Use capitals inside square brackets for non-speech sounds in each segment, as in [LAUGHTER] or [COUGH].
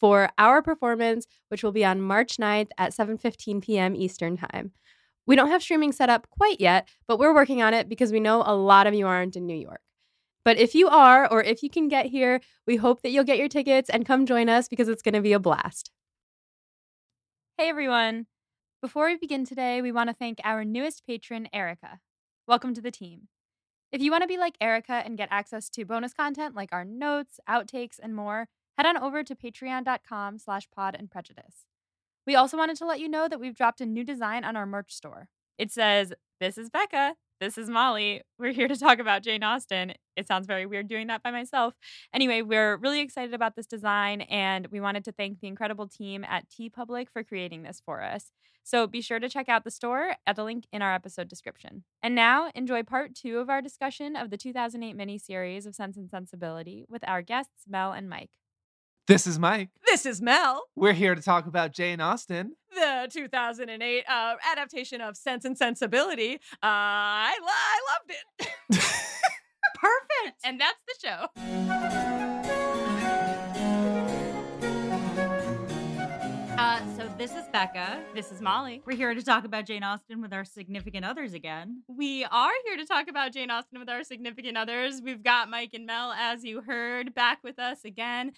for our performance, which will be on March 9th at 7:15 p.m. Eastern Time. We don't have streaming set up quite yet, but we're working on it because we know a lot of you aren't in New York. But if you are, or if you can get here, we hope that you'll get your tickets and come join us because it's going to be a blast. Hey everyone! Before we begin today, we want to thank our newest patron, Erica. Welcome to the team. If you want to be like Erica and get access to bonus content like our notes, outtakes, and more, head on over to patreon.com slash pod and prejudice. We also wanted to let you know that we've dropped a new design on our merch store. It says, This is Becca. This is Molly. We're here to talk about Jane Austen. It sounds very weird doing that by myself. Anyway, we're really excited about this design and we wanted to thank the incredible team at TeePublic for creating this for us. So be sure to check out the store at the link in our episode description. And now, enjoy part two of our discussion of the 2008 miniseries of Sense and Sensibility with our guests, Mel and Mike. This is Mike. This is Mel. We're here to talk about Jane Austen. The 2008 uh, adaptation of Sense and Sensibility. Uh, I, lo- I loved it. [LAUGHS] Perfect. And that's the show. Uh, so this is Becca. This is Molly. We're here to talk about Jane Austen with our significant others again. We are here to talk about Jane Austen with our significant others. We've got Mike and Mel, as you heard, back with us again.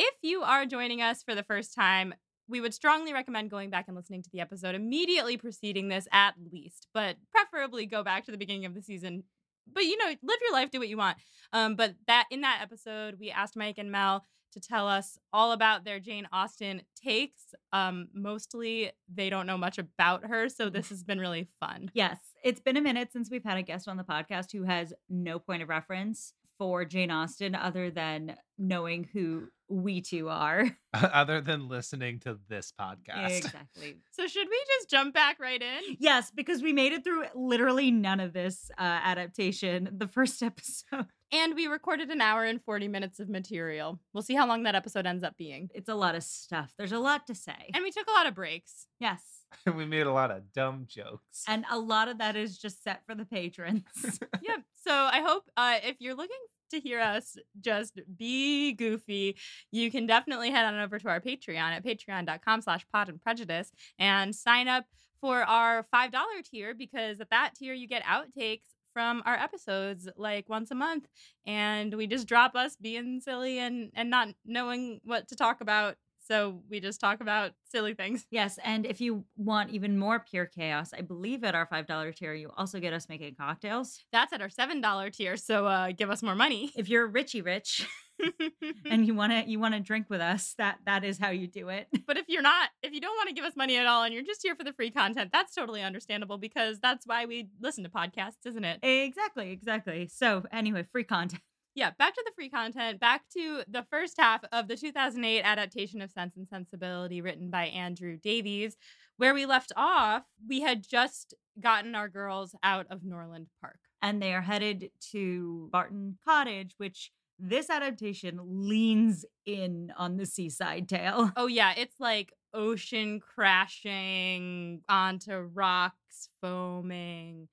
If you are joining us for the first time, we would strongly recommend going back and listening to the episode immediately preceding this, at least, but preferably go back to the beginning of the season. But you know, live your life, do what you want. Um, but that in that episode, we asked Mike and Mel to tell us all about their Jane Austen takes. Um, mostly, they don't know much about her, so this has been really fun. Yes, it's been a minute since we've had a guest on the podcast who has no point of reference for Jane Austen other than knowing who we two are. [LAUGHS] [LAUGHS] Other than listening to this podcast. [LAUGHS] Exactly. So should we just jump back right in? Yes, because we made it through literally none of this uh, adaptation the first episode. And we recorded an hour and 40 minutes of material. We'll see how long that episode ends up being. It's a lot of stuff. There's a lot to say. And we took a lot of breaks. yes. [LAUGHS] we made a lot of dumb jokes. And a lot of that is just set for the patrons. [LAUGHS] yep. So I hope uh, if you're looking to hear us just be goofy, you can definitely head on over to our Patreon at patreon.com slash pod and prejudice and sign up for our $5 tier because at that tier you get outtakes from our episodes like once a month and we just drop us being silly and and not knowing what to talk about so we just talk about silly things [LAUGHS] Yes, and if you want even more pure chaos, I believe at our $5 tier, you also get us making cocktails. that's at our $7 tier so uh give us more money If you're richy rich [LAUGHS] and you want to you want to drink with us, that that is how you do it. [LAUGHS] But if you're not, if you don't want to give us money at all and you're just here for the free content, that's totally understandable because that's why we listen to podcasts, isn't it? Exactly, exactly. So, anyway, free content. Yeah, back to the free content, back to the first half of the 2008 adaptation of Sense and Sensibility written by Andrew Davies. Where we left off, we had just gotten our girls out of Norland Park. And they are headed to Barton Cottage, which this adaptation leans in on the seaside tale. Oh, yeah, it's like ocean crashing onto rocks, foaming.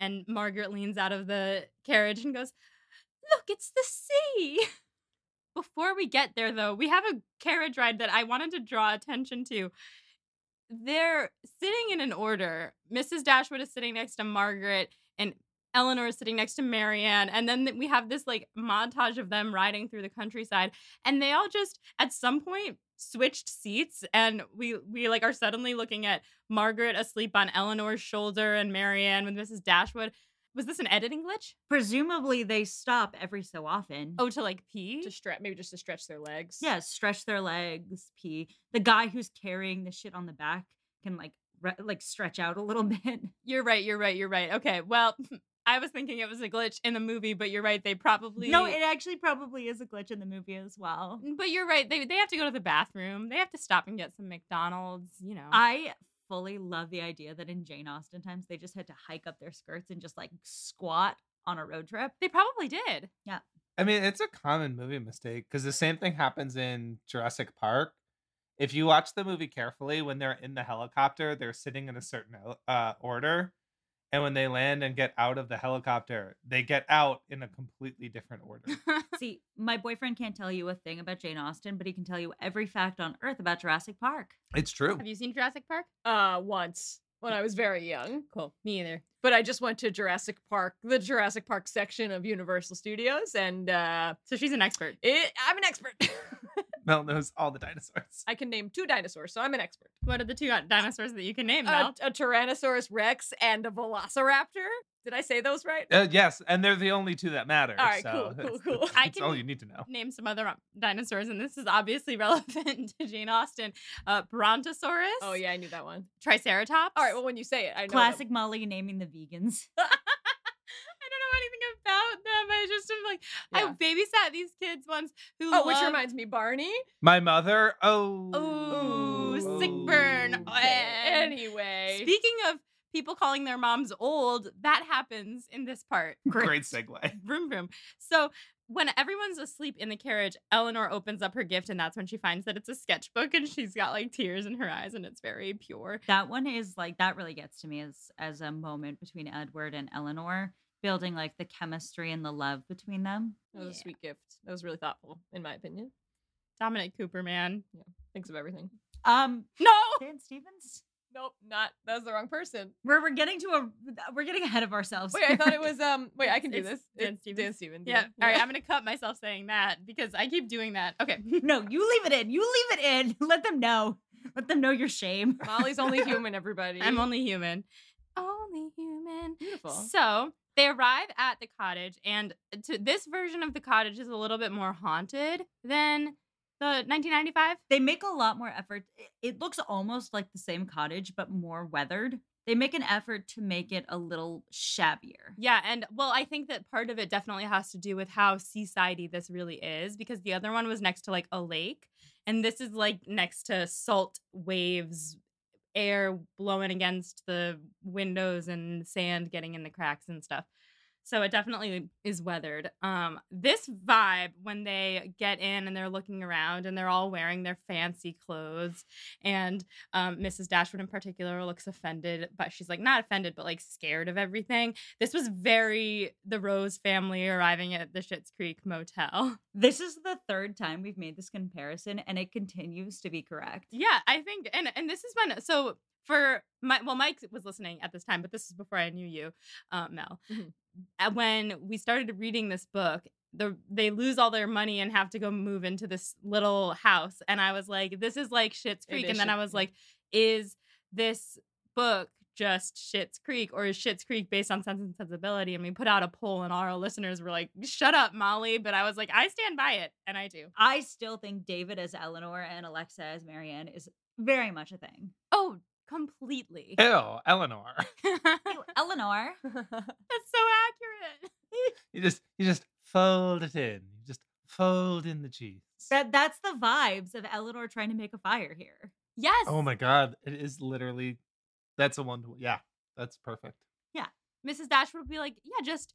And Margaret leans out of the carriage and goes, Look, it's the sea. Before we get there, though, we have a carriage ride that I wanted to draw attention to. They're sitting in an order. Mrs. Dashwood is sitting next to Margaret, and Eleanor is sitting next to Marianne. And then we have this like montage of them riding through the countryside. And they all just at some point switched seats and we we like are suddenly looking at Margaret asleep on Eleanor's shoulder and Marianne with Mrs. Dashwood. Was this an editing glitch? Presumably, they stop every so often. Oh, to like pee? to stretch, maybe just to stretch their legs. yeah, stretch their legs, pee. The guy who's carrying the shit on the back can like re- like stretch out a little [LAUGHS] bit. You're right, you're right, you're right. Okay, well, [LAUGHS] I was thinking it was a glitch in the movie, but you're right. They probably No, it actually probably is a glitch in the movie as well. But you're right. They they have to go to the bathroom. They have to stop and get some McDonald's. You know. I fully love the idea that in Jane Austen times they just had to hike up their skirts and just like squat on a road trip. they probably did. Yeah. I mean, it's a common movie mistake because the same thing happens in Jurassic Park. If you watch the movie carefully, when they're in the helicopter, they're sitting in a certain uh, order. And when they land and get out of the helicopter, they get out in a completely different order. [LAUGHS] See, my boyfriend can't tell you a thing about Jane Austen, but he can tell you every fact on earth about Jurassic Park. It's true. have you seen Jurassic Park? Uh, once when I was very young. Cool. Me either. But I just went to Jurassic Park, the Jurassic Park section of Universal Studios, and uh, So she's an expert. it, I'm an expert. [LAUGHS] [LAUGHS] Mel knows all the dinosaurs. I can name two dinosaurs, so I'm an expert. What are the two dinosaurs that you can name? A, Mel? a Tyrannosaurus Rex and a Velociraptor. Did I say those right? Uh, yes, and they're the only two that matter. All right, so cool, cool, it's- cool. I It's all can- you need to know. name some other um, dinosaurs, and this is obviously [LAUGHS] relevant to Jane Austen. Uh, Brontosaurus. Oh yeah, I knew that one. Triceratops. All right, well when you say it, I know. Classic Molly naming the vegans. [LAUGHS] I anything about them. I just am like I babysat these kids once who. Oh, which reminds me, Barney. My mother. Oh. Ooh, sick burn. And Anyway, Speaking of people calling their moms old, that happens in this part. [LAUGHS] Great segue. [LAUGHS] Vroom vroom. So when everyone's asleep in the carriage, Eleanor opens up her gift, and that's when she finds that it's a sketchbook, and she's got like tears in her eyes, and it's very pure. That one is like that really gets to me as as a moment between Edward and Eleanor, building like the chemistry and the love between them. that was a sweet gift. That was really thoughtful, in my opinion. Dominic Cooper, man. Thinks of everything. Um, No. Dan Stevens. Nope, not. That was the wrong person. We're we're getting to a we're getting ahead of ourselves. Wait, I thought it was [LAUGHS] um. Wait, I can do It's this. Dan It's Stevens. Dan Stevens. Yeah. All right. I'm gonna cut myself saying that because I keep doing that. Okay. [LAUGHS] no, you leave it in. You leave it in. [LAUGHS] Let them know. Let them know your shame. Molly's only human. Everybody. I'm only human. Only human. beautiful. So they arrive at the cottage, and to this version of the cottage is a little bit more haunted than the 1995. They make a lot more effort. It- It looks almost like the same cottage, but more weathered. They make an effort to make it a little shabbier. Yeah, and well, I think that part of it definitely has to do with how seasidey this really is, because the other one was next to like a lake, and this is like next to salt waves, air blowing against the windows and sand getting in the cracks and stuff. So it definitely is weathered. Um, this vibe when they get in and they're looking around and they're all wearing their fancy clothes, and um, Mrs. Dashwood in particular looks offended, but she's like not offended, but like scared of everything. This was very the Rose family arriving at the Schitt's Creek motel. [LAUGHS] This is the third time we've made this comparison, and it continues to be correct. Yeah, I think, and and this is when so for my well, Mike was listening at this time, but this is before I knew you, uh, Mel. Mhm. When we started reading this book, the they lose all their money and have to go move into this little house, and I was like, this is like Schitt's Creek, and then I was like, is this book just Schitt's Creek or is Schitt's Creek based on Sense and Sensibility? And we put out a poll, and all our listeners were like, "Shut up, Molly!" But I was like, I stand by it, and I do. I still think David as Eleanor and Alexa as Marianne is very much a thing. Oh, completely. Ew, Eleanor. [LAUGHS] Ew, Eleanor. [LAUGHS] That's so accurate. You just you just fold it in. You just fold in the cheese. That that's the vibes of Eleanor trying to make a fire here. Yes. Oh my god, it is literally that's a one to yeah, that's perfect. Yeah. Mrs. Dashwood would be like, "Yeah, just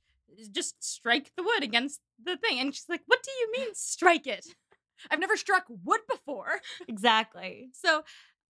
just strike the wood against the thing," and she's like, "What do you mean strike it?" I've never struck wood before. Exactly. [LAUGHS] So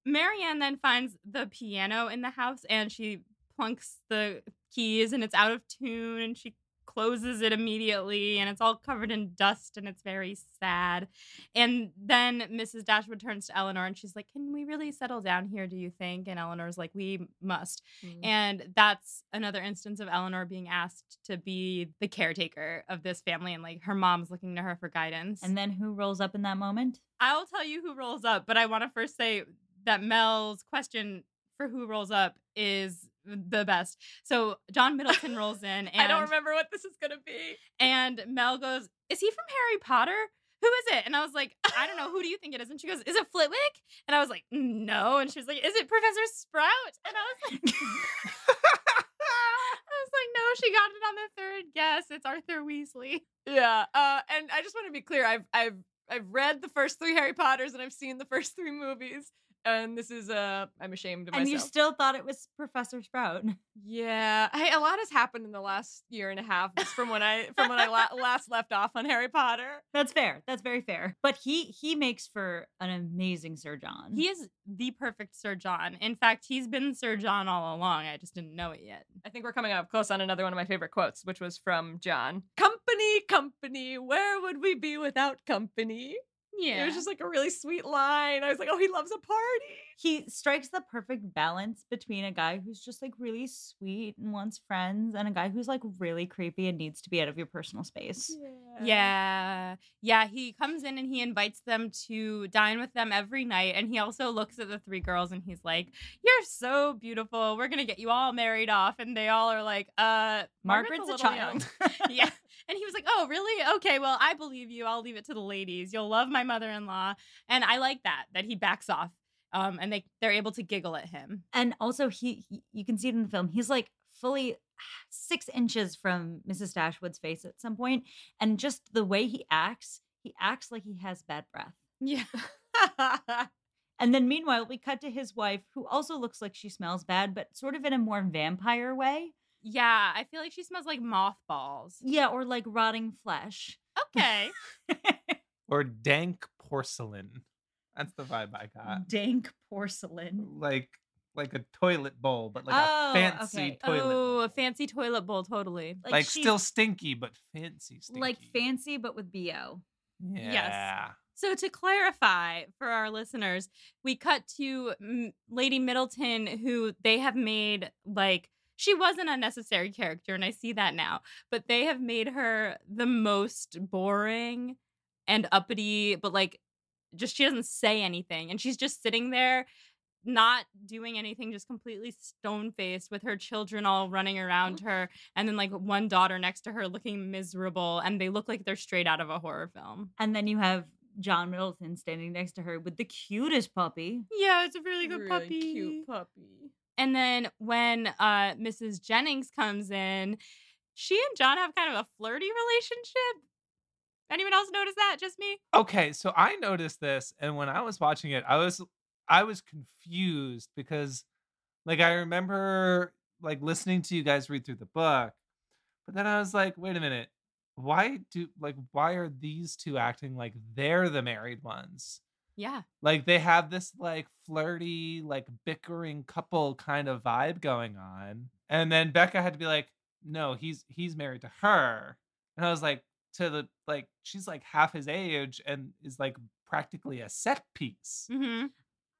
Marianne then finds the piano in the house, and she plunks the keys, and it's out of tune, and she closes it immediately and it's all covered in dust and it's very sad. And then Mrs. Dashwood turns to Eleanor and she's like, Can we really settle down here, do you think? And Eleanor's like, We must. Mm. And that's another instance of Eleanor being asked to be the caretaker of this family and like her mom's looking to her for guidance. And then who rolls up in that moment? I'll tell you who rolls up, but I want to first say that Mel's question for who rolls up is the best. So John Middleton [LAUGHS] rolls in and I don't remember what this is gonna be. and Mel goes, "Is he from Harry Potter?" Who is it? And I was like, I don't know. Who do you think it is? And she goes, Is it Flitwick? And I was like, No. And she was like, Is it Professor Sprout? And I was like, [LAUGHS] I was like, No, she got it on the third guess. It's Arthur Weasley. Yeah. Uh, and I just want to be clear. I've I've I've read the first three Harry Potters and I've seen the first three movies. And this is uh I'm ashamed of myself. and you still thought it was Professor Sprout. [LAUGHS] yeah. Hey, a lot has happened in the last year and a half from when I from when I la- [LAUGHS] last left off on Harry Potter. That's fair. That's very fair. But he he makes for an amazing Sir John. He is the perfect Sir John. In fact, he's been Sir John all along. I just didn't know it yet. I think we're coming up close on another one of my favorite quotes, which was from John. Company, company, where would we be without company? Yeah. It was just like a really sweet line. I was like, oh, he loves a party. he strikes the perfect balance between a guy who's just like really sweet and wants friends and a guy who's like really creepy and needs to be out of your personal space. Yeah. Yeah. He comes in and he invites them to dine with them every night. And he also looks at the three girls and he's like, You're so beautiful. We're going to get you all married off. And they all are like, Uh, Margaret's, a, little child. [LAUGHS] yeah. And he was like, Oh, really? Okay. Well, I believe you. I'll leave it to the ladies. You'll love my mother in law. And I like that, that he backs off. Um, and they, they're able to giggle at him. and also he, he you can see it in the film. He's like fully [SIGHS] six inches from Mrs. Dashwood's face at some point, and just the way he acts, he acts like he has bad breath. Yeah. [LAUGHS] And then meanwhile, we cut to his wife, who also looks like she smells bad, but sort of in a more vampire way. Yeah. I feel like she smells like mothballs. Yeah, or like rotting flesh. Okay. [LAUGHS] Or dank porcelain. That's the vibe I got. Dank porcelain. Like like a toilet bowl, but like Oh, a fancy okay. toilet oh, bowl. a fancy toilet bowl, totally. Like, she's still stinky, but fancy stinky. like fancy, but with bo. Yeah. So to clarify for our listeners, we cut to mm, Lady Middleton, who they have made like she was an unnecessary character, and I see that now. But they have made her the most boring and uppity, but like just she doesn't say anything, and she's just sitting there. Not doing anything, just completely stone faced with her children all running oh. around her, and then like one daughter next to her looking miserable, and they look like they're straight out of a horror film. And then you have John Middleton standing next to her with the cutest puppy. Yeah, it's a really good really puppy. cute puppy. And then when uh Mrs. Jennings comes in, she and John have kind of a flirty relationship. Anyone else notice that? Just me? Okay, so I noticed this, and when I was watching it, I was I was confused because, like, I remember like listening to you guys read through the book, but then I was like, wait a minute, why do like why are these two acting like they're the married ones? Yeah. Like they have this like flirty, like bickering couple kind of vibe going on, and then Becca had to be like, no, he's he's married to her, and I was like, to the like she's like half his age and is like practically a set piece. Mm-hmm.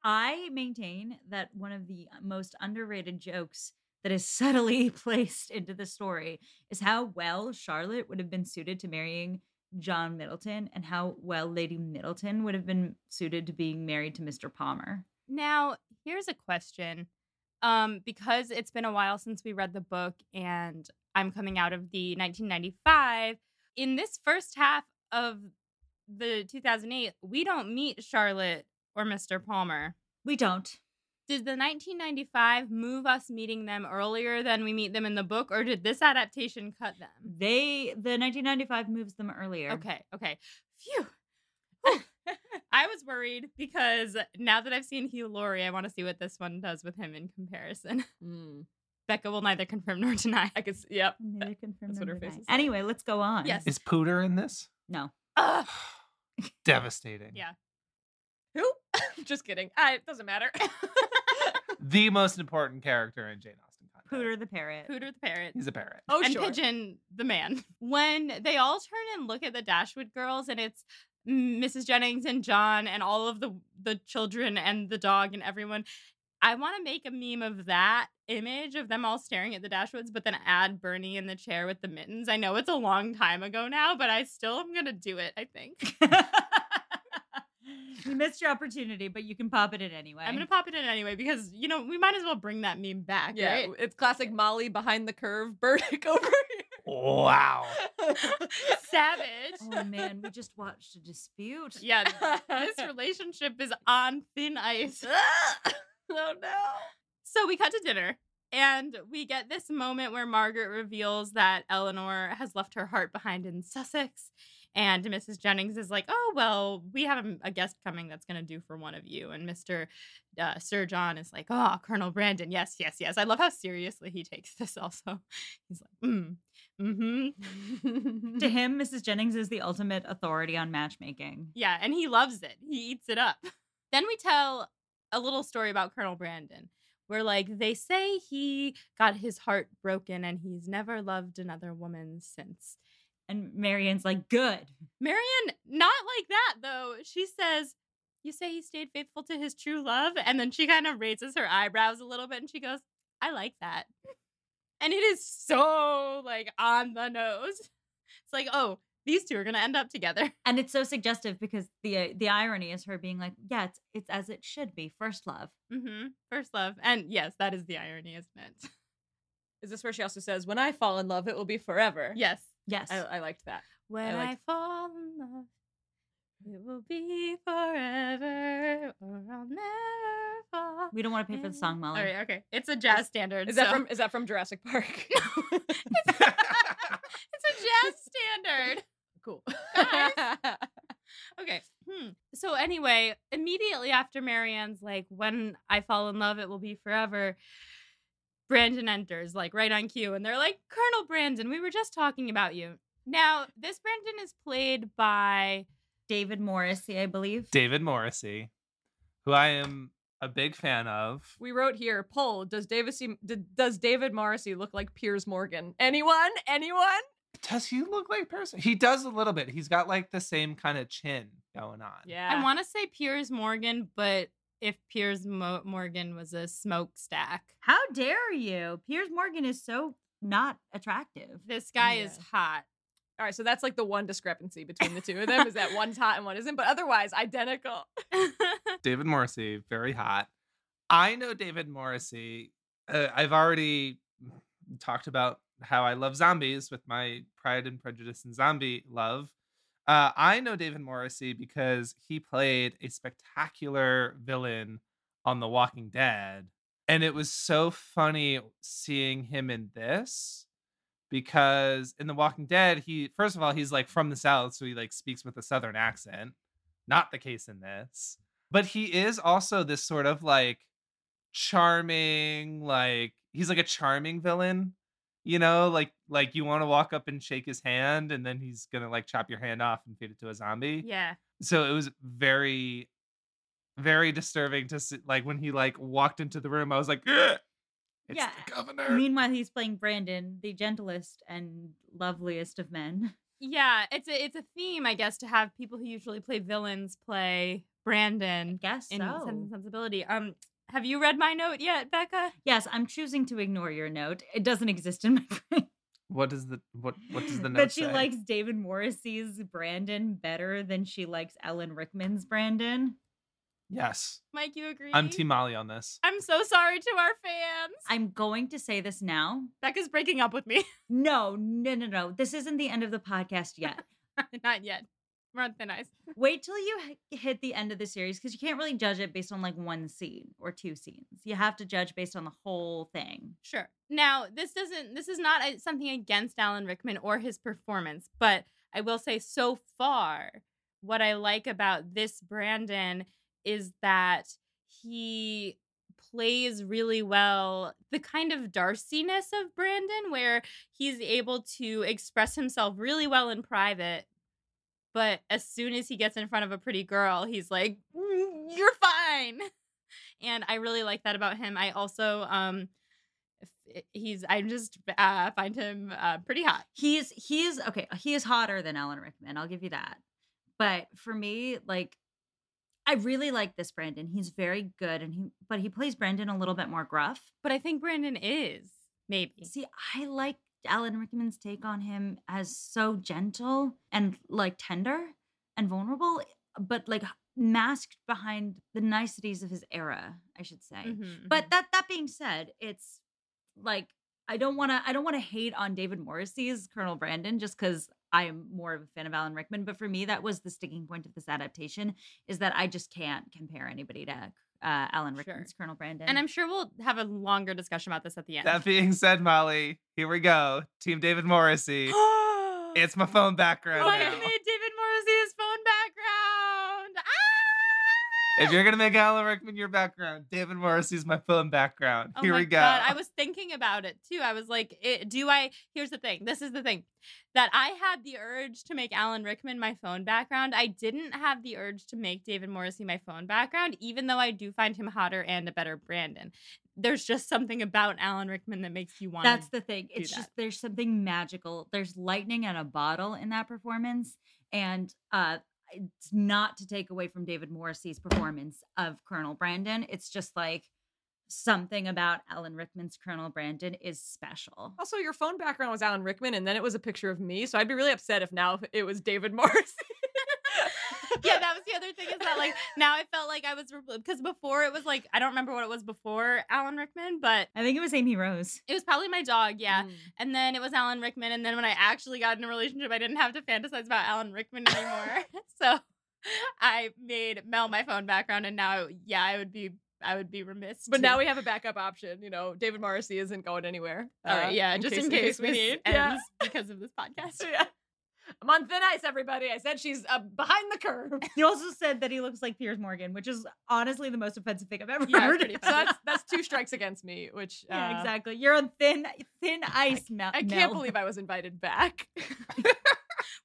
I maintain that one of the most underrated jokes that is [LAUGHS] subtly placed into the story is how well Charlotte would have been suited to marrying John Middleton and how well Lady Middleton would have been suited to being married to Mr. Palmer. Now, here's a question. Um, because it's been a while since we read the book and I'm coming out of the 1995, in this first half of the 2008, we don't meet Charlotte or Mr. Palmer. We don't. Did the 1995 move us meeting them earlier than we meet them in the book, or did this adaptation cut them? They the 1995 moves them earlier. Okay, okay. Phew. I was worried because now that I've seen Hugh Laurie, I want to see what this one does with him in comparison. [LAUGHS] Mm. Becca will neither confirm nor deny. I guess, Yep. Neither confirm That's nor what her deny. face is. Anyway, let's go on. Yes. Is Pooter in this? No. Ugh. [SIGHS] Devastating. Yeah. Who? [LAUGHS] Just kidding. I, it doesn't matter. [LAUGHS] The most important character in Jane Austen content. Pooter the parrot. Pooter the parrot. He's a parrot. oh, and sure. Pigeon the man. [LAUGHS] When they all turn and look at the Dashwood girls, and it's Mrs. Jennings and John and all of the the children and the dog and everyone. I want to make a meme of that image of them all staring at the Dashwoods, but then add Bernie in the chair with the mittens. I know it's a long time ago now, but I still am gonna do it. I think you missed your opportunity, but you can pop it in anyway. I'm gonna pop it in anyway because you know we might as well bring that meme back, Yeah, right? it's classic Molly behind the curve, [LAUGHS] Burdick over Wow. [LAUGHS] Savage. Oh man, we just watched a dispute. [LAUGHS] Yeah, this relationship is on thin ice. oh no. So we cut to dinner. And we get this moment where Margaret reveals that Eleanor has left her heart behind in Sussex. And Mrs. Jennings is like, oh, well, we have a, a guest coming that's going to do for one of you. And Mr. Uh, Sir John is like, oh, Colonel Brandon. Yes, yes, yes. I love how seriously he takes this also. [LAUGHS] He's like, mm, mm-hmm. [LAUGHS] To him, Mrs. Jennings is the ultimate authority on matchmaking. Yeah, and he loves it. He eats it up. [LAUGHS] Then we tell a little story about Colonel Brandon, where like they say he got his heart broken and he's never loved another woman since. And Marianne's like, good. Marion, not like that though. She says, You say he stayed faithful to his true love? And then she kind of raises her eyebrows a little bit and she goes, I like that. And it is so like on the nose. It's like, oh, these two are gonna end up together. [LAUGHS] And it's so suggestive because the uh, the irony is her being like, yeah, it's it's as it should be, first love. Mm-hmm. First love. And yes, that is the irony, isn't it? [LAUGHS] Is this where she also says, "When I fall in love, it will be forever"? Yes. Yes. I, I liked that. When I I, fall in love, it will be forever, or I'll never fall. we don't want to pay for the song, Molly. All right, okay. It's a jazz standard. Is that from Is that from Jurassic [LAUGHS] Park? it's a jazz standard. Cool. [LAUGHS] Okay. Hmm. So anyway, immediately after Marianne's like, when I fall in love, it will be forever. Brandon enters, like right on cue, and they're like, Colonel Brandon, we were just talking about you. Now, this Brandon is played by David Morrissey, I believe. David Morrissey, who I am a big fan of. We wrote here, poll, does Davis does David Morrissey look like Piers Morgan? Anyone? Anyone? Does he look like person? He does a little bit. He's got like the same kind of chin going on. Yeah. I want to say Piers Morgan, but if Piers Mo- Morgan was a smokestack, How dare you? Piers Morgan is so not attractive. this guy is hot. All right, so that's like the one discrepancy between the two of them is that one's hot and one isn't, but otherwise identical. [LAUGHS] David Morrissey, very hot. I know David Morrissey. Uh, I've already talked about how I love zombies with my Pride and Prejudice and Zombie love. Uh, I know David Morrissey because he played a spectacular villain on The Walking Dead. And it was so funny seeing him in this because in The Walking Dead, he, first of all, he's like from the South, so he like speaks with a Southern accent. Not the case in this but he is also this sort of like charming like he's like a charming villain you know like like you want to walk up and shake his hand and then he's gonna like chop your hand off and feed it to a zombie yeah. so it was very very disturbing to see like when he like walked into the room i was like "Ugh, it's Yeah. the governor Meanwhile, he's playing Brandon, the gentlest and loveliest of men. [LAUGHS] Yeah, it's a it's a theme, I guess, to have people who usually play villains play Brandon Guess in so. Sense and Sensibility. Um, have you read my note yet, Becca? Yes, I'm choosing to ignore your note. It doesn't exist in my [LAUGHS] brain. what does the what what does the note that she say? likes David Morrissey's Brandon better than she likes Alan Rickman's Brandon. yes Mike, you agree? i'm team molly on this I'm so sorry to our fans. I'm going to say this now. Becca's breaking up with me. [LAUGHS] No, no, no, no. This isn't the end of the podcast yet. [LAUGHS] Not yet. We're on thin ice. Wait till you h- hit the end of the series because you can't really judge it based on like one scene or two scenes. You have to judge based on the whole thing. Sure. Now, this doesn't. This is not uh, something against Alan Rickman or his performance, but I will say so far, what I like about this Brandon is that he plays really well the kind of darciness of Brandon, where he's able to express himself really well in private, but as soon as he gets in front of a pretty girl, he's like, "Mm, "You're fine." [LAUGHS] And I really like that about him. I also um he's I just uh, find him uh, pretty hot. He's he's okay. He is hotter than Alan Rickman. I'll give you that. But for me, like, I really like this Brandon. He's very good, and he but he plays Brandon a little bit more gruff. But I think Brandon is maybe. See, I like Alan Rickman's take on him as so gentle and like tender and vulnerable, but like masked behind the niceties of his era, I should say. Mhm, But mhm. that that being said, it's like I don't want to I don't want to hate on David Morrissey's Colonel Brandon just cuz I am more of a fan of Alan Rickman, but for me that was the sticking point of this adaptation is that I just can't compare anybody to uh, Alan Sure. Colonel Brandon. And I'm sure we'll have a longer discussion about this at the end. That being said, Molly, here we go. Team David Morrissey. [GASPS] it's my phone background What now. If you're gonna make Alan Rickman your background, David Morrissey's my phone background. Oh Here my we go. God, I was thinking about it too. I was like, it, do I? Here's the thing. This is the thing that I had the urge to make Alan Rickman my phone background. I didn't have the urge to make David Morrissey my phone background, even though I do find him hotter and a better Brandon. There's just something about Alan Rickman that makes you want. That's the thing. do It's that. just there's something magical. There's lightning in a bottle in that performance, and uh, it's not to take away from David Morrissey's performance of Colonel Brandon. It's just like something about Alan Rickman's Colonel Brandon is special. Also, your phone background was Alan Rickman, and then it was a picture of me. So I'd be really upset if now it was David Morrissey. [LAUGHS] yeah, that was the other thing is that like now I felt like I was because before it was like I don't remember what it was before Alan Rickman, but I think it was Amy Rose. it was probably my dog. Yeah. Mm. And then it was Alan Rickman. And then when I actually got in a relationship, I didn't have to fantasize about Alan Rickman anymore. [LAUGHS] so I made Mel my phone background. And now, yeah, I would be. I would be remiss. But to- now we have a backup option. You know, David Morrissey isn't going anywhere. all right, uh, yeah, just [LAUGHS] in case, we need ends. ends because of this podcast. [LAUGHS] Yeah. I'm on thin ice, everybody. I said she's uh, behind the curve. [LAUGHS] You also said that he looks like Piers Morgan, which is honestly the most offensive thing I've ever Yeah, heard. So that's that's two strikes against me, which uh, yeah, exactly. You're on thin thin ice, Mel. I can't believe I was invited back.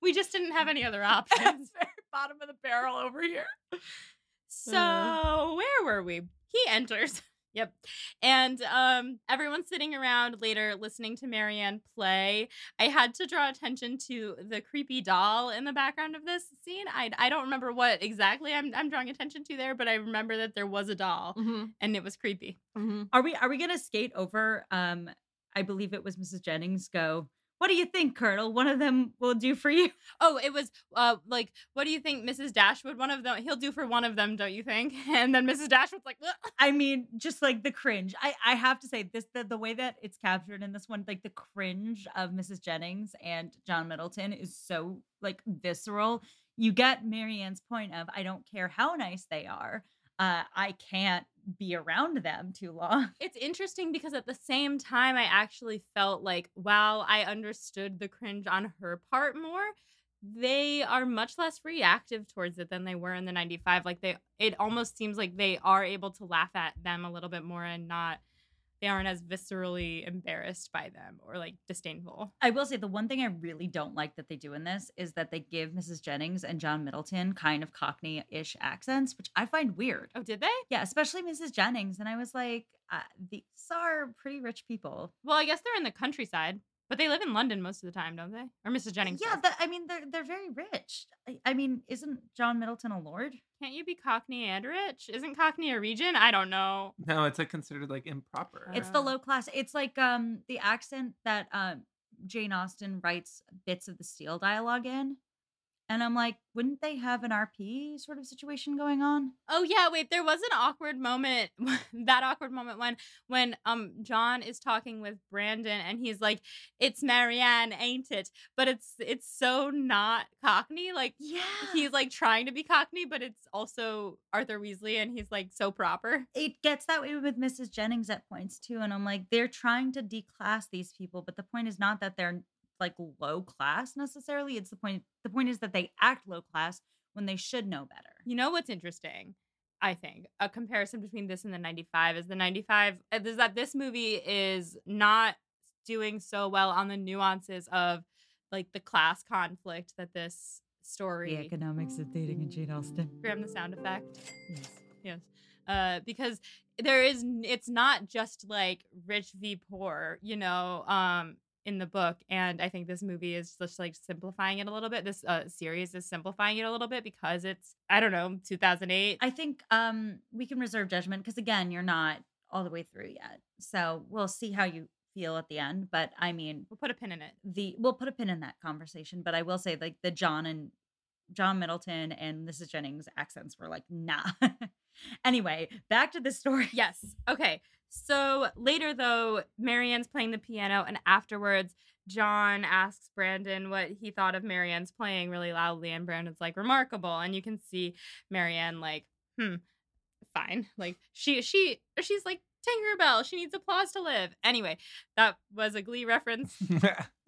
We just didn't have any other options. Bottom of the barrel over here. So where were we? He enters. [LAUGHS] Yep. And um everyone's sitting around later listening to Marianne play. I had to draw attention to the creepy doll in the background of this scene. I I don't remember what exactly I'm I'm drawing attention to there, but I remember that there was a doll Mm-hmm. and it was creepy. Mm-hmm. Are we are we gonna skate over? Um, I believe it was Mrs. Jennings. Go. What do you think, Colonel? One of them will do for you. [LAUGHS] Oh, it was uh like what do you think Mrs. Dashwood one of them he'll do for one of them, don't you think? [LAUGHS] And then Mrs. Dashwood's like "Ugh." I mean, just like the cringe. I I have to say this the, the way that it's captured in this one, like the cringe of Mrs. Jennings and John Middleton is so like visceral. You get Marianne's point of I don't care how nice they are. Uh, I can't be around them too long. [LAUGHS] It's interesting because at the same time, I actually felt like while I understood the cringe on her part more, they are much less reactive towards it than they were in the 95. Like they, it almost seems like they are able to laugh at them a little bit more and not, they aren't as viscerally embarrassed by them or like disdainful. I will say the one thing I really don't like that they do in this is that they give Mrs. Jennings and John Middleton kind of Cockney-ish accents, which I find weird. Oh, did they? Yeah, especially Mrs. Jennings. And I was like, uh, these are pretty rich people. Well, I guess they're in the countryside, but they live in London most of the time, don't they? Or Mrs. Jennings? yeah, does. that, I mean, they're they're very rich. I, I mean, isn't John Middleton a lord? Can't you be Cockney and rich? Isn't Cockney a region? I don't know. No, it's like considered like improper. It's the low class. It's like um the accent that um Jane Austen writes bits of the Steele dialogue in. And I'm like, wouldn't they have an RP sort of situation going on? Oh yeah, wait, there was an awkward moment, [LAUGHS] that awkward moment when when um John is talking with Brandon and he's like, "It's Marianne, ain't it?" But it's it's so not Cockney. Like Yeah. he's like trying to be Cockney, but it's also Arthur Weasley and he's like so proper. it gets that way with Mrs. Jennings at points too. And I'm like, they're trying to declass these people, but the point is not that they're like low class necessarily. It's the point the point is that they act low class when they should know better. You know what's interesting? I think a comparison between this and the 95 is the 95 uh, is that this movie is not doing so well on the nuances of like the class conflict that this story The economics of dating in Jane Austen. [LAUGHS] Graham the sound effect. Yes. Yes. Uh, because there is, it's not just like rich v poor, you know, um, in the book. And I think this movie is just like simplifying it a little bit. This uh, series is simplifying it a little bit because it's, I don't know, 2008. I think um we can reserve judgment because again, you're not all the way through yet. So we'll see how you feel at the end. But I mean, we'll put a pin in it. the we'll put a pin in that conversation. But I will say, like the John and John Middleton and Mrs. Jennings accents were like, [LAUGHS] nah. anyway, back to the story. Yes. Okay. So later, though, Marianne's playing the piano, and afterwards, John asks Brandon what he thought of Marianne's playing really loudly, and Brandon's like, remarkable. And you can see Marianne, like, hmm, fine. Like she she she's like Tinkerbell. She needs applause to live. Anyway, that was a Glee reference. [LAUGHS]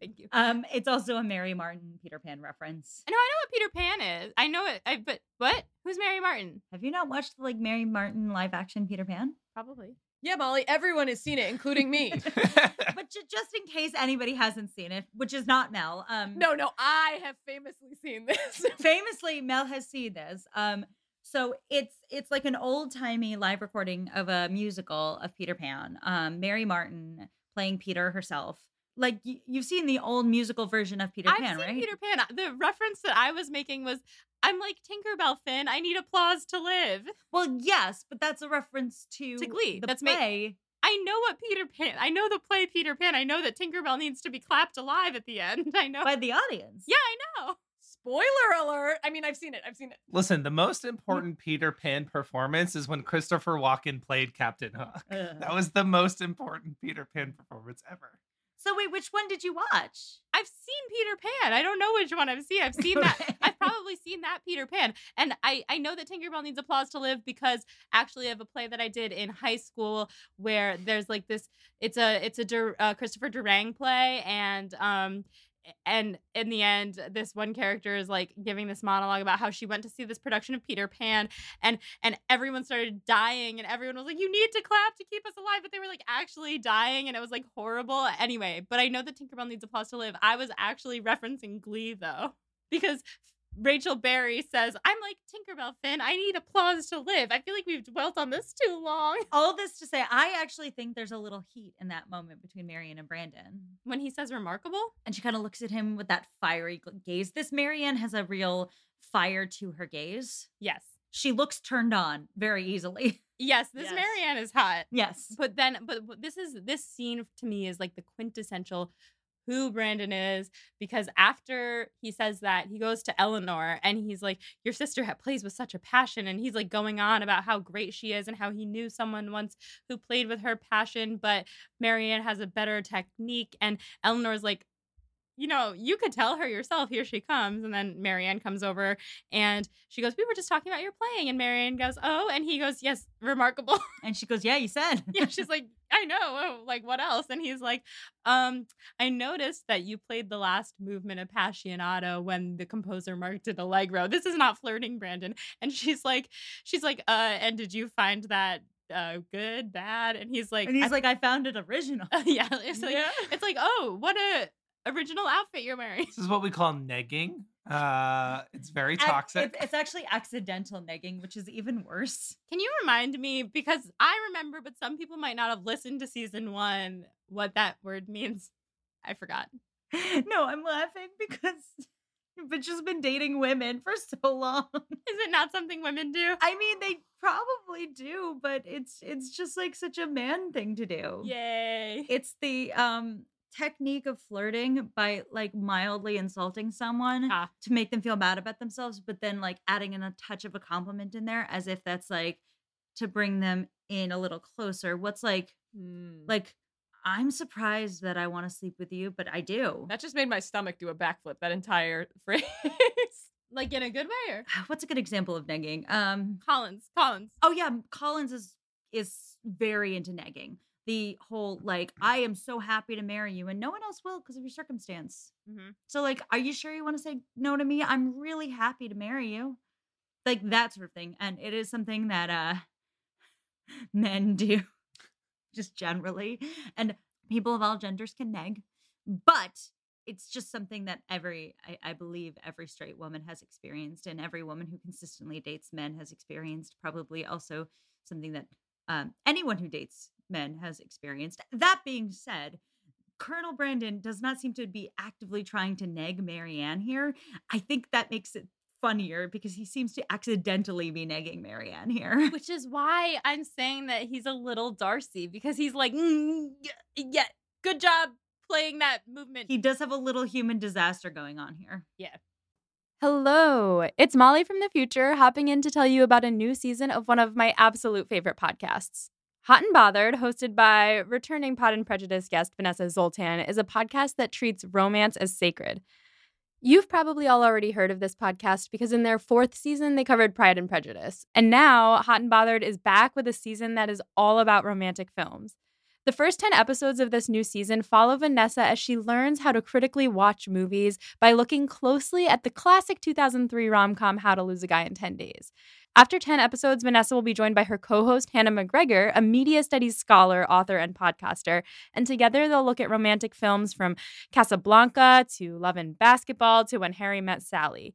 Thank you. Um, it's also a Mary Martin Peter Pan reference. I know I know what Peter Pan is. I know it. I but what? Who's Mary Martin? Have you not watched like Mary Martin live action Peter Pan? Probably. Yeah, Molly, everyone has seen it, including me. [LAUGHS] [LAUGHS] But ju- just in case anybody hasn't seen it, which is not Mel. Um, no, no, I have famously seen this. [LAUGHS] famously Mel has seen this. Um, so it's it's like an old timey live recording of a musical of Peter Pan. Um, Mary Martin playing Peter herself. Like you've seen the old musical version of Peter I've Pan, seen right? Peter Pan. Uh, the reference that I was making was I'm like Tinkerbell Finn. I need applause to live. Well, yes, but that's a reference to To Glee. The That's ma- play. I know what Peter Pan. I know the play Peter Pan. I know that Tinkerbell needs to be clapped alive at the end. [LAUGHS] I know. by the audience. yeah, I know. Spoiler alert. I mean, I've seen it. I've seen it. Listen, the most mm. important Peter Pan performance is when Christopher Walken played Captain Hook. [LAUGHS] Ugh. That was the most important Peter Pan performance ever. So wait, which one did you watch? I've seen Peter Pan. I don't know which one I've seen. I've [LAUGHS] seen that. I've probably seen that Peter Pan. And I, I know that Tinkerbell needs applause to live because actually I have a play that I did in high school where there's like this it's a it's a Dur- uh, Christopher Durang play and um and in the end this one character is like giving this monologue about how she went to see this production of Peter Pan and and everyone started dying and everyone was like you need to clap to keep us alive but they were like actually dying and it was like horrible. Anyway but I know that Tinkerbell needs applause to live. I was actually referencing Glee though [LAUGHS] because Rachel Berry says, I'm like Tinkerbell Finn. I need applause to live. I feel like we've dwelt on this too long. [LAUGHS] All this to say, I actually think there's a little heat in that moment between Marianne and Brandon. When he says remarkable, And she kind of looks at him with that fiery gaze. This Marianne has a real fire to her gaze. yes. She looks turned on very easily. [LAUGHS] Yes, this Yes. Marianne is hot. yes. But then, but but this is this scene to me is like the quintessential who Brandon is because after he says that, he goes to Eleanor and he's like, Your sister plays with such a passion. And he's like going on about how great she is and how he knew someone once who played with her passion, but Marianne has a better technique. And Eleanor's like, you know, you could tell her yourself, here she comes. And then Marianne comes over and she goes, We were just talking about your playing. And Marianne goes, Oh, and he goes, Yes, remarkable. [LAUGHS] And she goes, Yeah, you said. yeah, [LAUGHS] she's like, I know. Oh, like what else? And he's like, um, I noticed that you played the last movement of Passionato when the composer marked it Allegro. This is not flirting, Brandon. And she's like, she's like, uh, and did you find that uh good, bad? And he's like, and he's "I- like, I found it original. [LAUGHS] yeah, it's like it's like, oh, what a original outfit you're wearing. This is what we call negging. Uh, it's very toxic. It's, it's actually accidental negging, which is even worse. Can you remind me because I remember, but some people might not have listened to season one, what that word means? I forgot. [LAUGHS] no, I'm laughing because [LAUGHS] you've just been dating women for so long. [LAUGHS] Is it not something women do? I mean, they probably do, but it's it's just like such a man thing to do. Yay. It's the um technique of flirting by like mildly insulting someone Ah. to make them feel bad about themselves, but then like adding in a touch of a compliment in there as if that's like to bring them in a little closer. What's like Hmm. like I'm surprised that I want to sleep with you, but I do. That just made my stomach do a backflip. That entire [LAUGHS] phrase. Like in a good way or What's a good example of negging? Um Collins. Collins. Oh yeah, Collins is is very into negging. The whole like I am so happy to marry you and no one else will because of your circumstance. Mm-hmm. So like, are you sure you want to say no to me? I'm really happy to marry you. Like that sort of thing. And it is something that uh [LAUGHS] men do just generally. And people of all genders can nag, But it's just something that every I, I believe every straight woman has experienced and every woman who consistently dates men has experienced probably also something that um, anyone who dates men has experienced that being said colonel brandon does not seem to be actively trying to nag marianne here i think that makes it funnier because he seems to accidentally be nagging marianne here Which is why I'm saying that he's a little Darcy because he's like, "Mm, yeah, yeah, good job playing that movement. he does have a little human disaster going on here Yeah. Hello, it's Molly from the future hopping in to tell you about a new season of one of my absolute favorite podcasts. Hot and Bothered, hosted by returning Pod and Prejudice guest Vanessa Zoltan, is a podcast that treats romance as sacred. You've probably all already heard of this podcast because in their fourth season, they covered Pride and Prejudice. And now, Hot and Bothered is back with a season that is all about romantic films. The first 10 episodes of this new season follow Vanessa as she learns how to critically watch movies by looking closely at the classic 2003 rom com How to Lose a Guy in 10 Days. After 10 episodes, Vanessa will be joined by her co host, Hannah McGregor, a media studies scholar, author, and podcaster. And together they'll look at romantic films from Casablanca to Love and Basketball to When Harry Met Sally.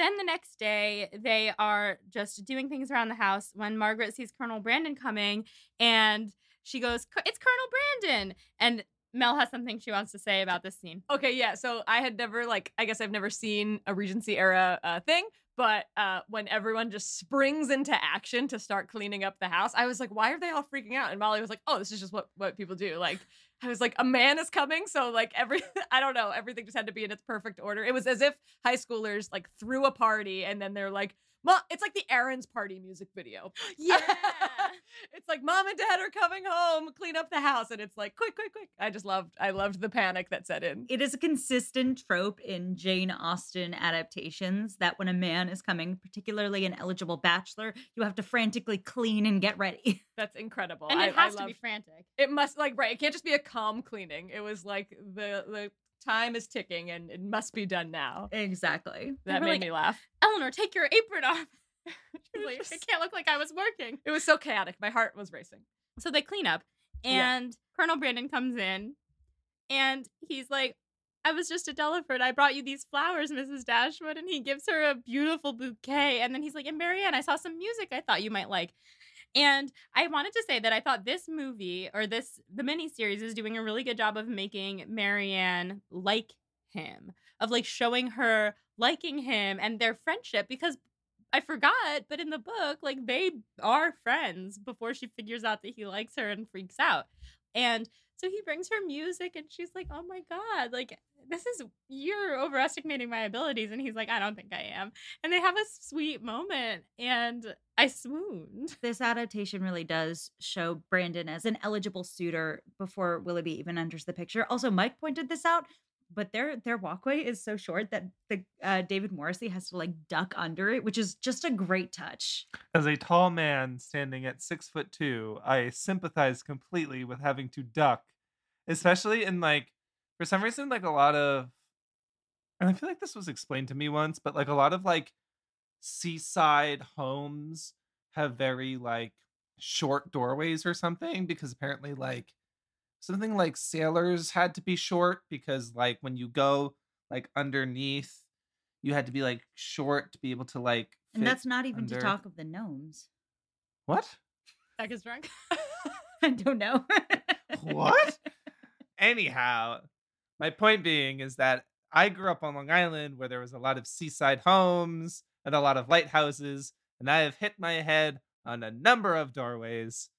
Then the next day, they are just doing things around the house when Margaret sees Colonel Brandon coming and she goes, It's Colonel Brandon. And Mel has something she wants to say about this scene. Okay, yeah. So I had never like I guess I've never seen a Regency era uh, thing, but uh, when everyone just springs into action to start cleaning up the house, I was like, why are they all freaking out? And Molly was like, oh, this is just what what people do. Like I was like, a man is coming, so like every [LAUGHS] I don't know, everything just had to be in its perfect order. It was as if high schoolers like threw a party and then they're like, Mom, it's like the Aaron's party music video. [GASPS] [LAUGHS] Yeah. it's like mom and dad are coming home, clean up the house, and it's like quick, quick, quick. I just loved, I loved the panic that set in. It is a consistent trope in Jane Austen adaptations that when a man is coming, particularly an eligible bachelor, you have to frantically clean and get ready. [LAUGHS] That's incredible. and it I- I has to be frantic. It must like right. It can't just be a calm cleaning. It was like the the time is ticking and it must be done now. exactly. That made like- me laugh. Eleanor, take your apron off. [LAUGHS] Like, it can't look like I was working. It was so chaotic. My heart was racing. So they clean up, Yeah. and Colonel Brandon comes in, and he's like, I was just at Delaford. I brought you these flowers, Mrs. Dashwood. And he gives her a beautiful bouquet. And then he's like, And Marianne, I saw some music I thought you might like. And I wanted to say that I thought this movie or this, the miniseries is doing a really good job of making Marianne like him, of like showing her liking him and their friendship because I forgot, but in the book, like they are friends before she figures out that he likes her and freaks out. And so he brings her music and she's like, "Oh my god, like this is you're overestimating my abilities." And he's like, "I don't think I am." And they have a sweet moment and I swooned. This adaptation really does show Brandon as an eligible suitor before Willoughby even enters the picture. Also, Mike pointed this out, but their their walkway is so short that the uh, David Morrissey has to like duck under it, which is just a great touch. As a tall man standing at six foot two, I sympathize completely with having to duck, especially in like, for some reason, like a lot of, and I feel like this was explained to me once, but like a lot of like seaside homes have very like short doorways or something because apparently like something like sailors had to be short because like when you go like underneath you had to be like short to be able to like And that's not even to talk of the gnomes. what Beck is drunk. [LAUGHS] I don't know. what [LAUGHS] anyhow my point being is that i grew up on long island where there was a lot of seaside homes and a lot of lighthouses and i have hit my head on a number of doorways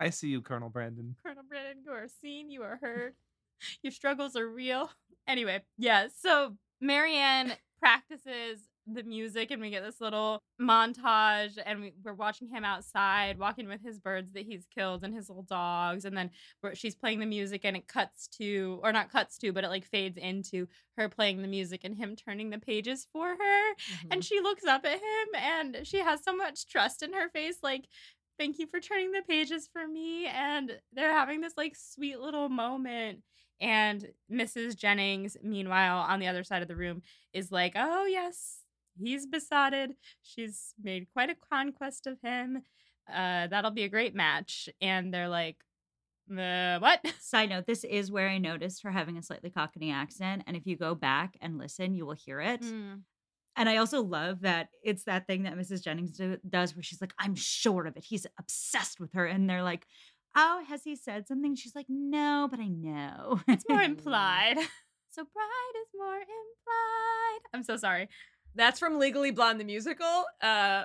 i see you colonel brandon Colonel Brandon, you are seen, you are heard. [LAUGHS] Your struggles are real. [LAUGHS] Anyway, yeah, so Marianne practices the music and we get this little montage and we, we're watching him outside walking with his birds that he's killed and his little dogs and then she's playing the music and it cuts to or not cuts to but it like fades into her playing the music and him turning the pages for her and mm-hmm. she looks up at him and she has so much trust in her face like thank you for turning the pages for me and they're having this like sweet little moment and mrs jennings meanwhile on the other side of the room is like oh yes he's besotted she's made quite a conquest of him uh that'll be a great match and they're like uh, what [LAUGHS] Side note, this is where I noticed her having a slightly Cockney accent. And if you go back and listen, you will hear it. Mm. And I also love that it's that thing that Mrs. Jennings do- does where she's like, I'm sure of it. He's obsessed with her. And they're like, Oh, has he said something? She's like, No, but I know. it's more [LAUGHS] implied so bright is more implied i'm so sorry That's from Legally Blonde the musical. Uh,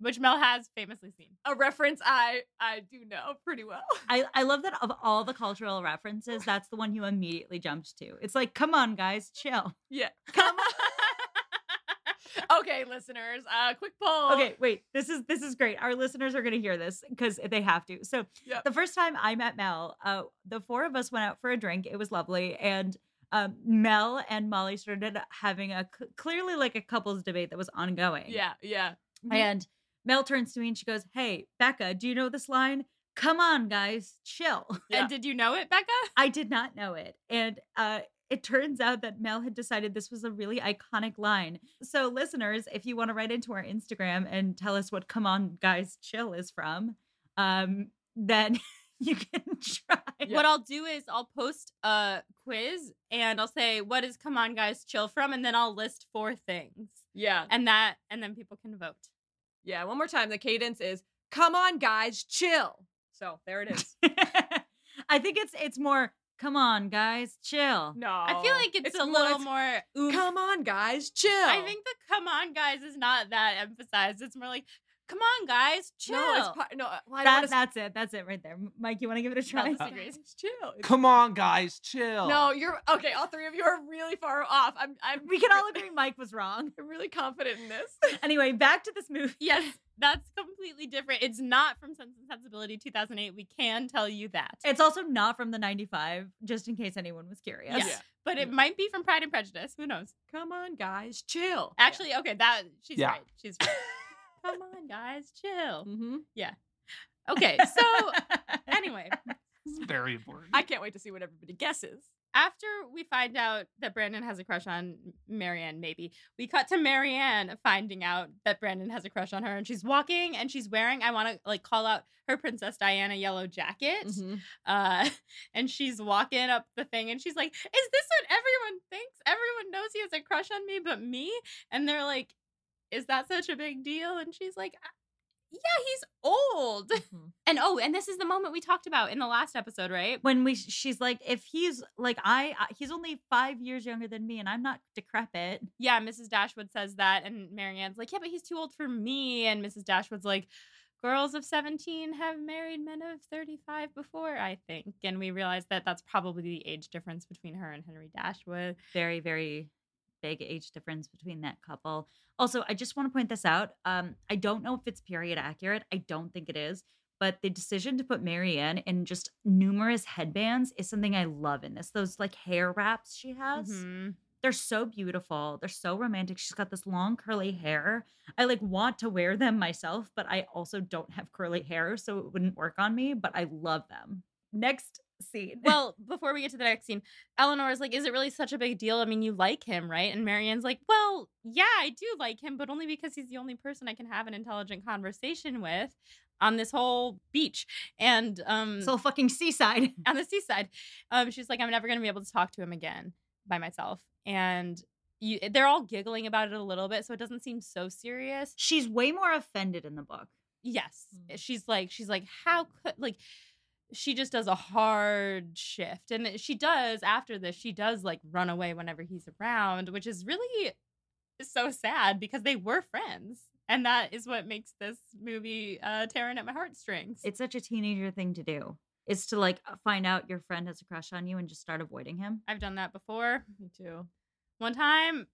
which mel has famously seen a reference I I do know pretty well. [LAUGHS] I, I love that of all the cultural references, that's the one you immediately jumped to. It's like, come on, guys, chill. Yeah. [LAUGHS] Come on. Okay, listeners. Uh, quick poll. Okay, wait. This is this is great. Our listeners are gonna hear this because they have to. So Yep. the first time I met Mel, uh, the four of us went out for a drink. It was lovely, and um, Mel and Molly started having a c- clearly like a couples debate that was ongoing. Yeah, yeah. And Mel turns to me and she goes, "Hey, Becca, do you know this line? Come on, guys, chill." [LAUGHS] Yeah. and did you know it becca I did not know it. And uh, it turns out that Mel had decided this was a really iconic line. So, listeners, if you want to write into our Instagram and tell us what Come On Guys Chill is from, um, then [LAUGHS] you can [LAUGHS] try. What I'll do is I'll post a quiz and I'll say, "What is Come On Guys Chill from?" and then I'll list four things, Yeah. and that, and then people can vote. Yeah. One more time. The cadence is come on, guys, chill. So there it is. [LAUGHS] I think it's it's more come on guys chill. No. I feel like it's, a more- little it's, more. Oomph. Come on, guys, chill. I think the "Come On Guys" is not that emphasized. It's more like, "Come on, guys, chill." No, it's part, no. uh, Well, That, don't wanna that's it. That's it right there. Mike, you want to give it a try? this s- is great. guys, chill. Come on, guys, chill. No, you're okay. All three of you are really far off. I'm. I'm. we can all [LAUGHS] agree Mike was wrong. I'm really confident in this. [LAUGHS] Anyway, back to this movie. yes, [LAUGHS] that's completely different. It's not from Sense and Sensibility 2008. We can tell you that. It's also not from the 95, just in case anyone was curious. Yes. Yeah. but it might be from Pride and Prejudice. Who knows? Come on, guys, chill. Actually, okay, that she's Yeah. right. She's right. Come on, guys, chill. Mm-hmm. Okay, [LAUGHS] so anyway, It's very important. I can't wait to see what everybody guesses. after we find out that Brandon has a crush on Marianne, maybe we cut to Marianne finding out that Brandon has a crush on her, and she's walking and she's wearing. I want to like call out her Princess Diana yellow jacket, Mm-hmm. uh, [LAUGHS] and she's walking up the thing, and she's like, "Is this what everyone thinks? Everyone knows he has a crush on me, but me." And they're like, "Is that such a big deal?" And she's like. "Uh, Yeah, he's old. [LAUGHS] And oh, and this is the moment we talked about in the last episode, right? when we she's like if he's like I I- he's only 5 years younger than me and I'm not decrepit. yeah, Mrs. Dashwood says that, and Marianne's like, yeah, but he's too old for me. And Mrs. Dashwood's like, girls of 17 have married men of 35 before, I think. And we realize that that's probably the age difference between her and Henry Dashwood. Very very big age difference between that couple. Also, I just want to point this out. Um I don't know if it's period accurate. I don't think it is. But the decision to put Marianne in just numerous headbands is something I love in this. Those like hair wraps she has. Mhm. They're so beautiful. They're so romantic. She's got this long curly hair. I like want to wear them myself, but I also don't have curly hair, so it wouldn't work on me, but I love them. Next scene. [LAUGHS] Well, before we get to the next scene, Eleanor's like, is it really such a big deal? I mean, you like him, right? And Marianne's like, well, yeah, I do like him, but only because he's the only person I can have an intelligent conversation with on this whole beach. And um so fucking seaside. on the seaside. Um, she's like, I'm never gonna be able to talk to him again by myself. And you, they're all giggling about it a little bit, so it doesn't seem so serious. She's way more offended in the book. Yes, Mm. she's like, she's like, how could like. She just does a hard shift. And she does, after this, she does like run away whenever he's around, which is really so sad because they were friends. And that is what makes this movie uh, tearing at my heartstrings. It's such a teenager thing to do. Is to like find out your friend has a crush on you and just start avoiding him. I've done that before. Me too. One time,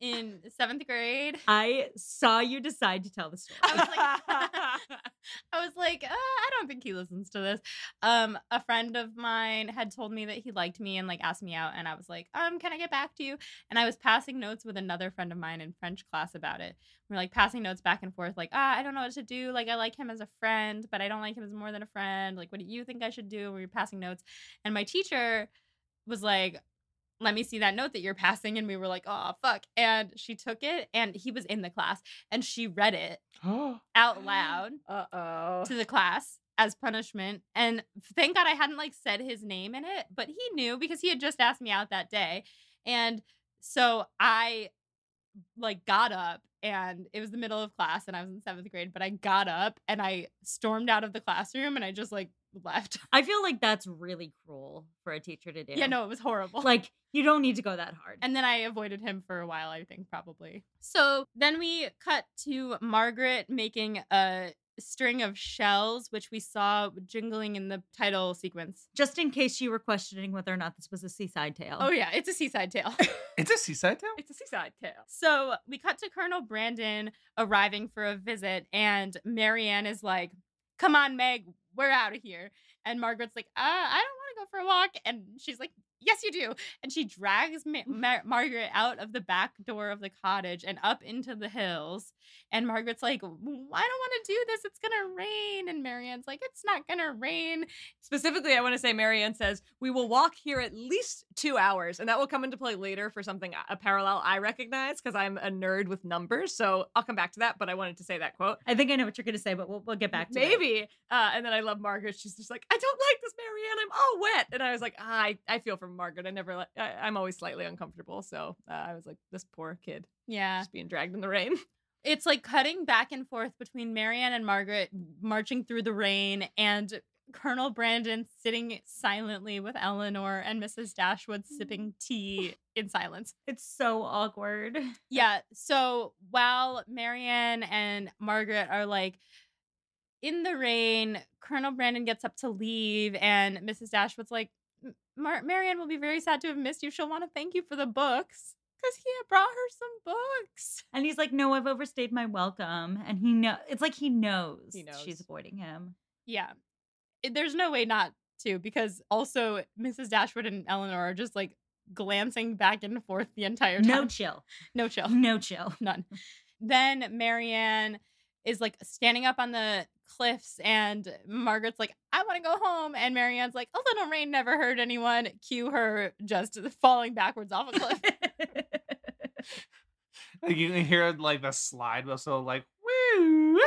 in seventh grade. I saw you decide to tell the story. I was like, [LAUGHS] [LAUGHS] I was like, uh, I don't think he listens to this. Um, a friend of mine had told me that he liked me and like asked me out, and I was like, um, can I get back to you? And I was passing notes with another friend of mine in French class about it. We're like passing notes back and forth, like, ah, I don't know what to do. Like, I like him as a friend, but I don't like him as more than a friend. Like, what do you think I should do? We were passing notes, and my teacher was like, let me see that note that you're passing. And we were like, oh, fuck. And she took it and he was in the class and she read it [GASPS] out loud Uh oh. to the class as punishment. And thank God I hadn't like said his name in it, but he knew because he had just asked me out that day. And so I like got up and it was the middle of class and I was in seventh grade, but I got up and I stormed out of the classroom and I just like [LAUGHS] left. I feel like that's really cruel for a teacher to do. Yeah, no, it was horrible. [LAUGHS] Like you don't need to go that hard. And then I avoided him for a while, I think, probably. So then we cut to Margaret making a string of shells, which we saw jingling in the title sequence. just in case you were questioning whether or not this was a seaside tale. Oh, yeah, it's a seaside tale. [LAUGHS] It's a seaside tale. It's a seaside tale. so we cut to Colonel Brandon arriving for a visit, and Marianne is like, Come on, Meg, we're out of here. And Margaret's like, uh, I don't want to go for a walk. And she's like, Yes, you do. And she drags Ma- Mar- Margaret out of the back door of the cottage and up into the hills. And Margaret's like, I don't want to do this. It's going to rain. And Marianne's like, It's not going to rain. Specifically, I want to say Marianne says, We will walk here at least two hours, and that will come into play later for something, a parallel I recognize because I'm a nerd with numbers. So I'll come back to that, but I wanted to say that quote. I think I know what you're going to say, but we'll, we'll get back to it. Maybe. Uh, and then I love Margaret. She's just like, I don't like this, Marianne. I'm all wet. And I was like, ah, I, I feel for Margaret. I never, like I, I'm always slightly uncomfortable. So uh, I was like, this poor kid Yeah. just being dragged in the rain. [LAUGHS] It's like cutting back and forth between Marianne and Margaret marching through the rain and Colonel Brandon sitting silently with Eleanor and Mrs. Dashwood sipping tea in silence. It's so awkward. [LAUGHS] Yeah. So while Marianne and Margaret are like in the rain, Colonel Brandon gets up to leave, and Mrs. Dashwood's like, "M- Mar- Marianne will be very sad to have missed you. She'll want to thank you for the books because he had brought her some books. And he's like, "No, I've overstayed my welcome." And he know it's like he knows, He knows. she's avoiding him. Yeah. It- there's no way not to because also Mrs. Dashwood and Eleanor are just like glancing back and forth the entire time. No chill. no chill. No chill. [LAUGHS] None. [LAUGHS] Then Marianne is like standing up on the cliffs and Margaret's like, I want to go home. And Marianne's like, a little rain never hurt anyone. Cue her just [LAUGHS] falling backwards off a cliff. [LAUGHS] Like you can hear like the slide whistle, like woo.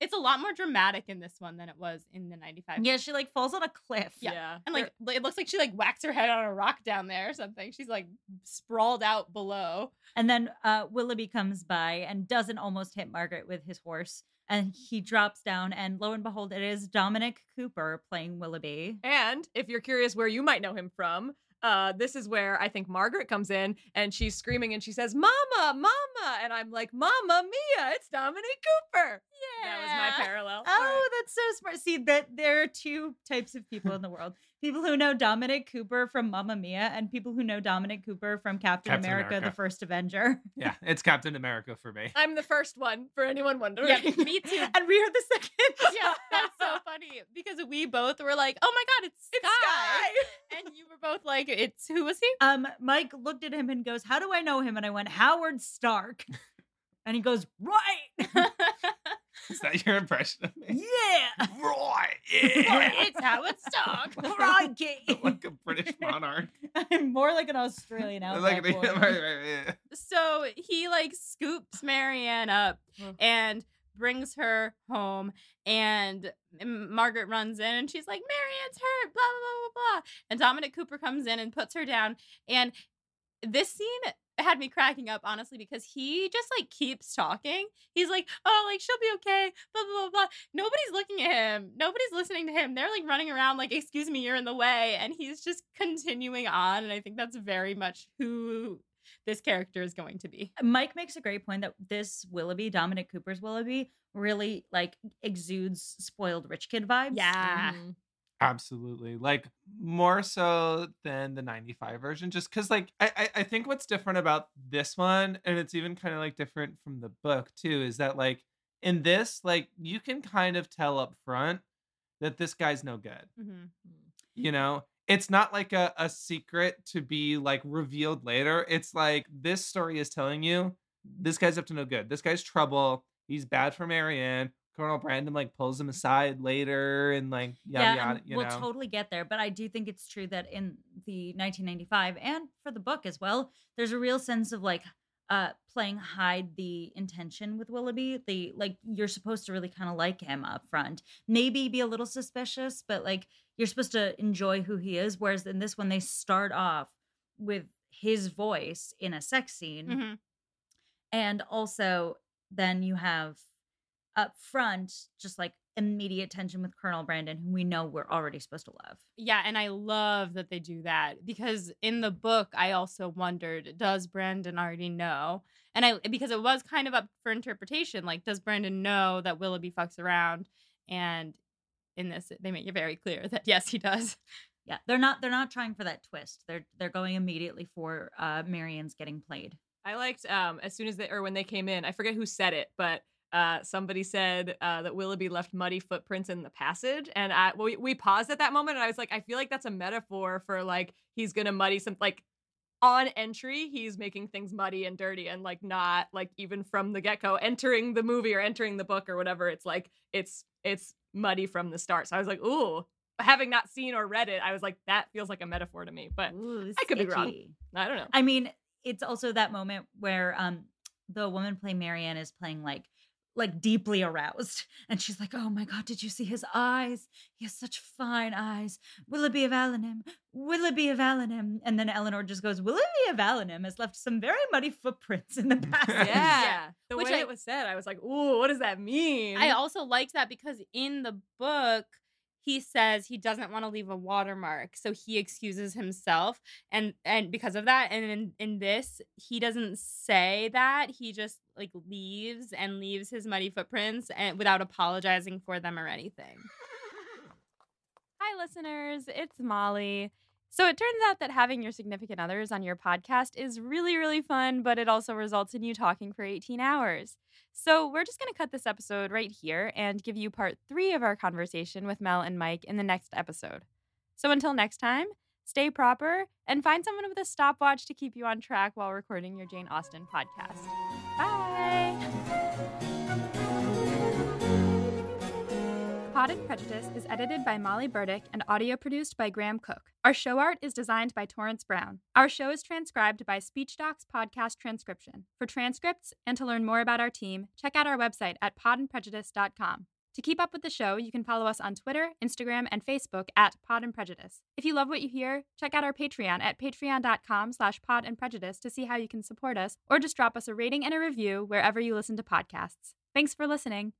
Yeah. It's a lot more dramatic in this one than it was in the 95. yeah, she like falls on a cliff. Yeah. And like it looks like she like whacks her head on a rock down there or something. She's like sprawled out below. And then uh, Willoughby comes by and doesn't almost hit Margaret with his horse. And he drops down, and lo and behold, it is Dominic Cooper playing Willoughby. And if you're curious where you might know him from, uh, this is where I think Margaret comes in and she's screaming and she says, Mama, Mama. And I'm like, Mamma Mia, it's Dominic Cooper. Yeah. That was my parallel. Oh, that's so smart. See, that there are two types of people in the world: people who know Dominic Cooper from Mamma Mia, and people who know Dominic Cooper from Captain, Captain America, America. the First Avenger. Yeah, it's Captain America for me. I'm the first one for anyone wondering. Yeah, [LAUGHS] me too. and we are the second. [LAUGHS] yeah, that's so funny because we both were like, "Oh my god, it's Sky,", It's Sky. [LAUGHS] and you were both like, "It's who was he?" Um, Mike looked at him and goes, "How do I know him?" And I went, "Howard Stark." And he goes, "Right, Is that your impression of me? yeah, Right. Yeah. it's how Howard Stark. crikey." like a British [LAUGHS] monarch. I'm more like an Australian [LAUGHS] like outback an- [LAUGHS] boy. right, right, yeah. so he like scoops Marianne up and brings her home and Margaret runs in and she's like Marianne's hurt blah blah blah blah blah and Dominic Cooper comes in and puts her down and this scene had me cracking up honestly because he just like keeps talking. He's like oh like she'll be okay blah blah blah blah. Nobody's looking at him. Nobody's listening to him. They're like running around like excuse me you're in the way and he's just continuing on and I think that's very much who this character is going to be. Mike makes a great point that this Willoughby, Dominic Cooper's Willoughby, really like exudes spoiled rich kid vibes. yeah. Mhm. Absolutely. Like more so than the 95 version, just because like I, I think what's different about this one, and it's even kind of like different from the book too, is that like in this, like you can kind of tell up front that this guy's no good. Mm-hmm. You know? It's not like a, a secret to be like revealed later. It's like this story is telling you this guy's up to no good. This guy's trouble. He's bad for Marianne. Colonel Brandon like pulls him aside later and like yada yeah, yada. and You we'll know, totally get there. But I do think it's true that in the 1995 and for the book as well, there's a real sense of like uh playing hide the intention with Willoughby. The like you're supposed to really kind of like him up front. Maybe be a little suspicious, but like you're supposed to enjoy who he is. Whereas in this one, they start off with his voice in a sex scene Mm-hmm. and also then you have up front just like immediate tension with colonel brandon who we know we're already supposed to love Yeah, and I love that they do that because in the book I also wondered does Brandon already know? And I because it was kind of up for interpretation like does Brandon know that Willoughby fucks around and in this they make it very clear that yes he does. yeah they're not they're not trying for that twist they're they're going immediately for uh marianne's getting played I liked um as soon as they or when they came in, I forget who said it, but uh somebody said uh that Willoughby left muddy footprints in the passage and I we, we paused at that moment and I was like I feel like that's a metaphor for like he's going to muddy some like on entry he's making things muddy and dirty and like not like even from the get-go entering the movie or entering the book or whatever it's like it's it's muddy from the start. So I was like, "Ooh, having not seen or read it, I was like that feels like a metaphor to me." But Ooh, I could be wrong. I don't know. i mean it's also that moment where um the woman playing marianne is playing like like deeply aroused and she's like oh my god did you see his eyes? He has such fine eyes. Willoughby of allenham willoughby of allenham and then eleanor just goes willoughby of allenham has left some very muddy footprints in the [LAUGHS] passage. Yeah. The Which way I- it was said, I was like, ooh, what does that mean? I also liked that because in the book he says he doesn't want to leave a watermark so he excuses himself and and because of that and in, in this he doesn't say that he just like leaves and leaves his muddy footprints and without apologizing for them or anything. [LAUGHS] Hi listeners it's molly so it turns out that having your significant others on your podcast is really really fun but it also results in you talking for 18 hours so we're just going to cut this episode right here and give you part three of our conversation with Mel and Mike in the next episode. So until next time, stay proper and find someone with a stopwatch to keep you on track while recording your Jane Austen podcast. Bye. Pod and Prejudice is edited by Molly Burdick and audio produced by Graham Cook. Our show art is designed by Torrance Brown. Our show is transcribed by SpeechDocs Podcast Transcription. For transcripts and to learn more about our team, check out our website at podandprejudice.com. To keep up with the show, you can follow us on Twitter, Instagram, and Facebook at Pod and Prejudice. If you love what you hear, check out our Patreon at patreon.com slash pod and prejudice to see how you can support us, or just drop us a rating and a review wherever you listen to podcasts. Thanks for listening.